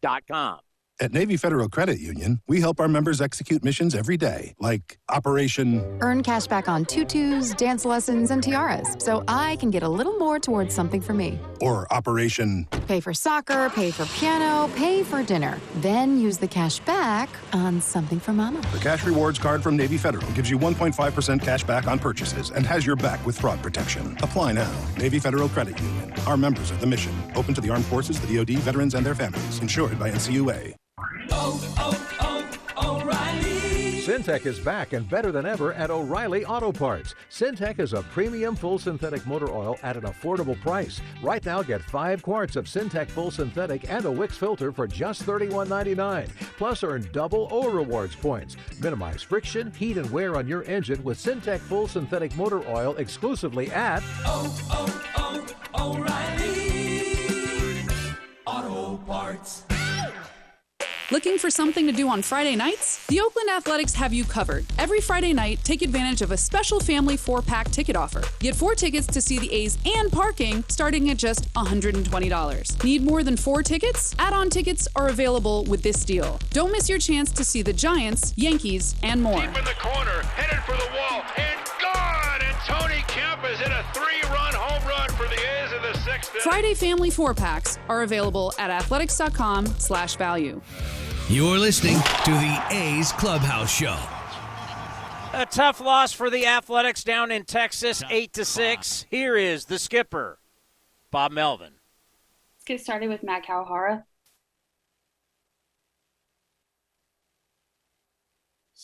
Dot com. At Navy Federal Credit Union, we help our members execute missions every day, like Operation Earn cash back on tutus, dance lessons, and tiaras, so I can get a little more towards something for me. or Operation Pay for soccer, pay for piano, pay for dinner. Then use the cash back on something for mama. The Cash Rewards card from Navy Federal gives you 1.5% cash back on purchases and has your back with fraud protection. Apply now. Navy Federal Credit Union. Our members are the mission. Open to the armed forces, the DoD, veterans, and their families. Insured by NCUA. Syntec is back and better than ever at O'Reilly Auto Parts. Syntec is a premium full synthetic motor oil at an affordable price. Right now, get five quarts of Syntec full synthetic and a Wix filter for just $31.99. Plus, earn double O rewards points. Minimize friction, heat, and wear on your engine with Syntec full synthetic motor oil exclusively at O'Reilly Auto Parts. Looking for something to do on Friday nights? The Oakland Athletics have you covered. Every Friday night, take advantage of a special family four pack ticket offer. Get four tickets to see the A's and parking starting at just $120. Need more than four tickets? Add on tickets are available with this deal. Don't miss your chance to see the Giants, Yankees, and more. Deep in the corner, headed for the wall, and gone! And Tony Kemp has hit a three-run home run for the A's Friday family four packs are available at athletics.com slash value. You're listening to the A's Clubhouse Show. A tough loss for the Athletics down in Texas, eight to six. Here is the skipper, Bob Melvin. Let's get started with Matt Kawahara.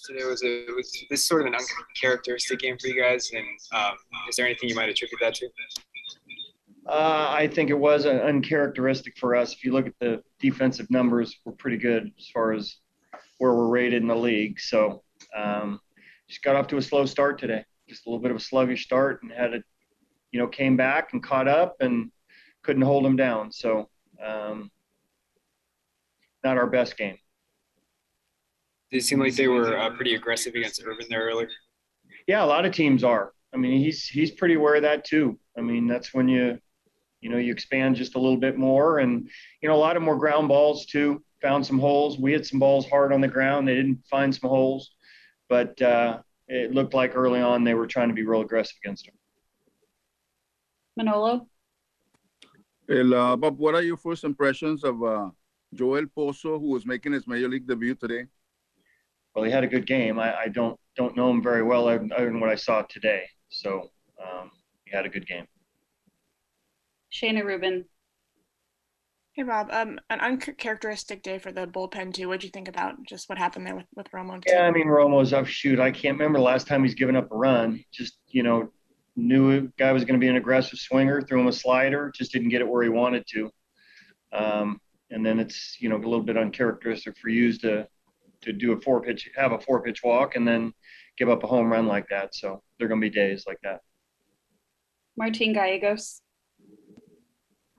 Today was a was this sort of an uncharacteristic game for you guys, and um, is there anything you might attribute that to? Uh, I think it was un- uncharacteristic for us. If you look at the defensive numbers, we're pretty good as far as where we're rated in the league. So um, just got off to a slow start today. Just a little bit of a sluggish start and had a, you know, came back and caught up and couldn't hold them down. So um, not our best game. Did it seem like they were uh, pretty aggressive against Irvin there earlier? Yeah, a lot of teams are. I mean, he's he's pretty aware of that too. I mean, that's when you you know you expand just a little bit more, and you know a lot of more ground balls too. Found some holes. We hit some balls hard on the ground. They didn't find some holes, but uh, it looked like early on they were trying to be real aggressive against him. Manolo. El, uh, Bob, what are your first impressions of uh, Yohel Pozo, who was making his major league debut today? Well, he had a good game. I, I don't don't know him very well other other than what I saw today. So um, he had a good game. Shayna Rubin. Hey Bob, um, an uncharacteristic day for the bullpen too. What'd you think about just what happened there with, with Romo? and Yeah, I mean Romo's up. Shoot, I can't remember the last time he's given up a run. Just you know, knew a guy was going to be an aggressive swinger, threw him a slider, just didn't get it where he wanted to. Um, and then it's you know a little bit uncharacteristic for Hughes to to do a four pitch, have a four pitch walk, and then give up a home run like that. So there are going to be days like that. Martin Gallegos.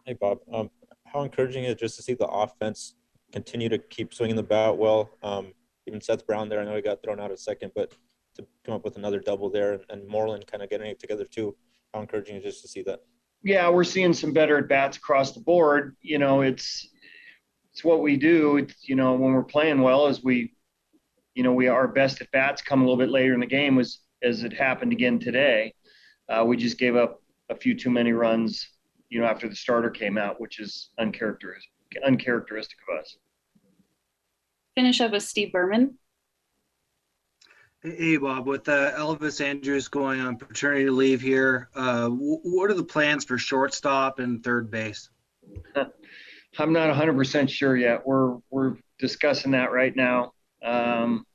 Hey, Bob. Um, how encouraging is it just to see the offense continue to keep swinging the bat well? Um, even Seth Brown there, I know he got thrown out a second, but to come up with another double there, and, and Moreland kind of getting it together too. How encouraging is just to see that? Yeah, we're seeing some better at bats across the board. You know, it's it's what we do. It's you know when we're playing well, as we, you know, we our best at bats come a little bit later in the game, was as it happened again today. Uh, we just gave up a few too many runs, you know, after the starter came out, which is uncharacteristic uncharacteristic of us. Finish up with Steve Berman. Hey, Bob, with uh, Elvis Andrus going on paternity leave here, uh, w- what are the plans for shortstop and third base? I'm not 100% sure yet. We're we're discussing that right now. Um,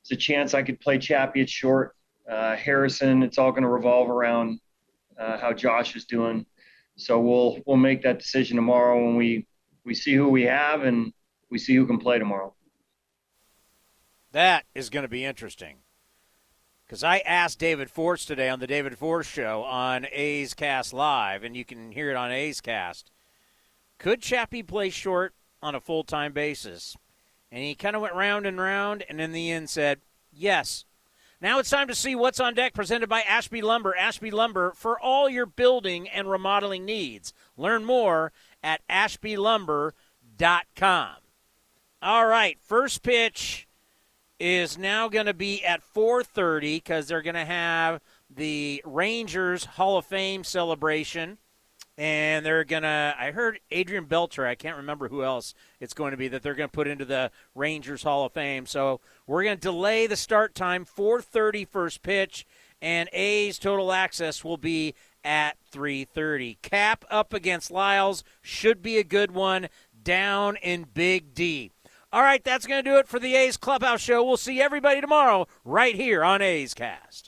it's a chance I could play Chappie at short. Uh, Harrison, it's all going to revolve around uh, how Josh is doing. So we'll we'll make that decision tomorrow when we we see who we have and we see who can play tomorrow. That is going to be interesting. Because I asked David Forst today on the David Forst show on A's Cast Live, and you can hear it on A's Cast. Could Chappie play short on a full time basis? And he kind of went round and round, and in the end said, yes. Now it's time to see what's on deck presented by Ashby Lumber. Ashby Lumber for all your building and remodeling needs. Learn more at ashbylumber.com. All right, first pitch is now going to be at 4:30 because they're going to have the Rangers Hall of Fame celebration, and they're to. I heard Adrian Beltre. I can't remember who else it's going to be that they're going to put into the Rangers Hall of Fame. So we're going to delay the start time 4:30 first pitch, and A's total access will be at 3:30. Cap up against Lyles should be a good one. Down in Big D. All right, that's going to do it for the A's Clubhouse Show. We'll see everybody tomorrow right here on A's Cast.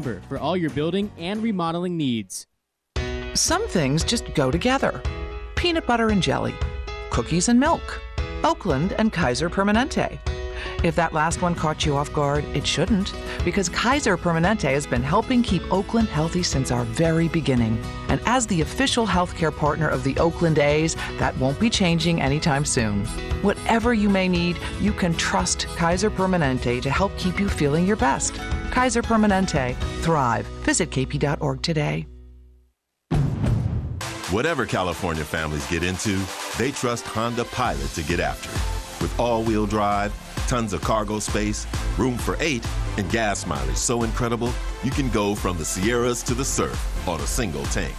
for all your building and remodeling needs. Some things just go together peanut butter and jelly, cookies and milk, Oakland and Kaiser Permanente. If that last one caught you off guard, it shouldn't, because Kaiser Permanente has been helping keep Oakland healthy since our very beginning. And as the official healthcare partner of the Oakland A's, that won't be changing anytime soon. Whatever you may need, you can trust Kaiser Permanente to help keep you feeling your best. Kaiser Permanente. Thrive. Visit kp.org today. Whatever California families get into, they trust Honda Pilot to get after it. With all wheel drive, tons of cargo space, room for eight, and gas mileage so incredible you can go from the Sierras to the surf on a single tank.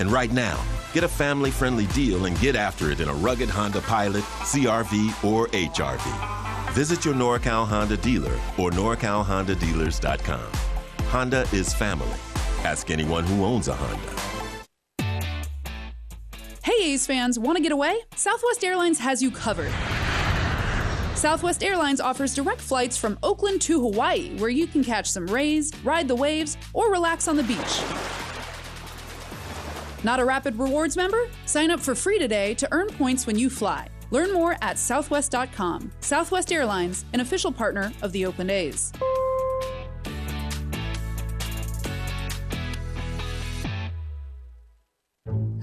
And right now, get a family friendly deal and get after it in a rugged Honda Pilot, CRV, or HRV. Visit your NorCal Honda dealer or NorCalHondaDealers.com. Honda is family. Ask anyone who owns a Honda. Hey, A's fans, want to get away? Southwest Airlines has you covered. Southwest Airlines offers direct flights from Oakland to Hawaii, where you can catch some rays, ride the waves, or relax on the beach. Not a Rapid Rewards member? Sign up for free today to earn points when you fly. Learn more at southwest.com. Southwest Airlines, an official partner of the Oakland A's.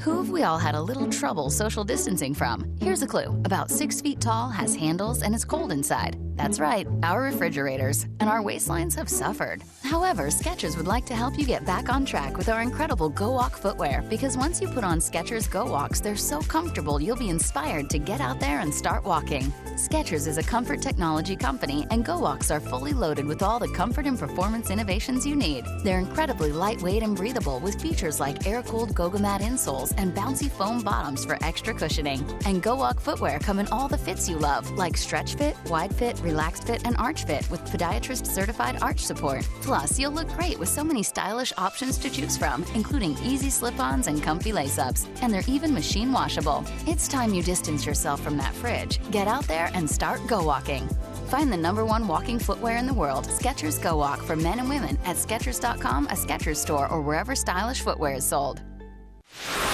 Who have we all had a little trouble social distancing from? Here's a clue about six feet tall, has handles, and is cold inside. That's right, our refrigerators, and our waistlines have suffered. However, Skechers would like to help you get back on track with our incredible Go Walk footwear because once you put on Skechers Go Walks, they're so comfortable you'll be inspired to get out there and start walking. Skechers is a comfort technology company, and Go Walks are fully loaded with all the comfort and performance innovations you need. They're incredibly lightweight and breathable with features like air cooled Goga Mat insoles and bouncy foam bottoms for extra cushioning. And Go Walk footwear come in all the fits you love, like stretch fit, wide fit, relaxed fit, and arch fit with podiatrist certified arch support. Plus, you'll look great with so many stylish options to choose from, including easy slip ons and comfy lace ups. And they're even machine washable. It's time you distance yourself from that fridge. Get out there and start go walking. Find the number one walking footwear in the world, Skechers Go Walk, for men and women at Skechers.com, a Skechers store, or wherever stylish footwear is sold.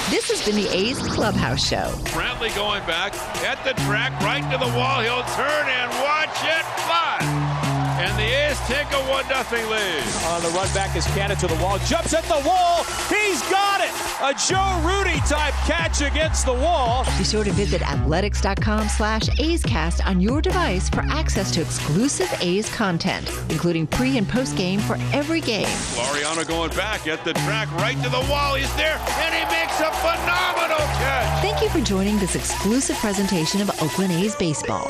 This has been the A's Clubhouse Show. Brantley going back at the track, right to the wall. He'll turn and watch it fly. And the A's take a 1 0 lead. On the run back is Cannon to the wall. Jumps at the wall. He's got it. A Joe Rudi type catch against the wall. Be sure to visit athletics.com slash A's Cast on your device for access to exclusive A's content, including pre and post game for every game. Laureano going back at the track, right to the wall. He's there, and he makes a phenomenal catch. Thank you for joining this exclusive presentation of Oakland A's baseball.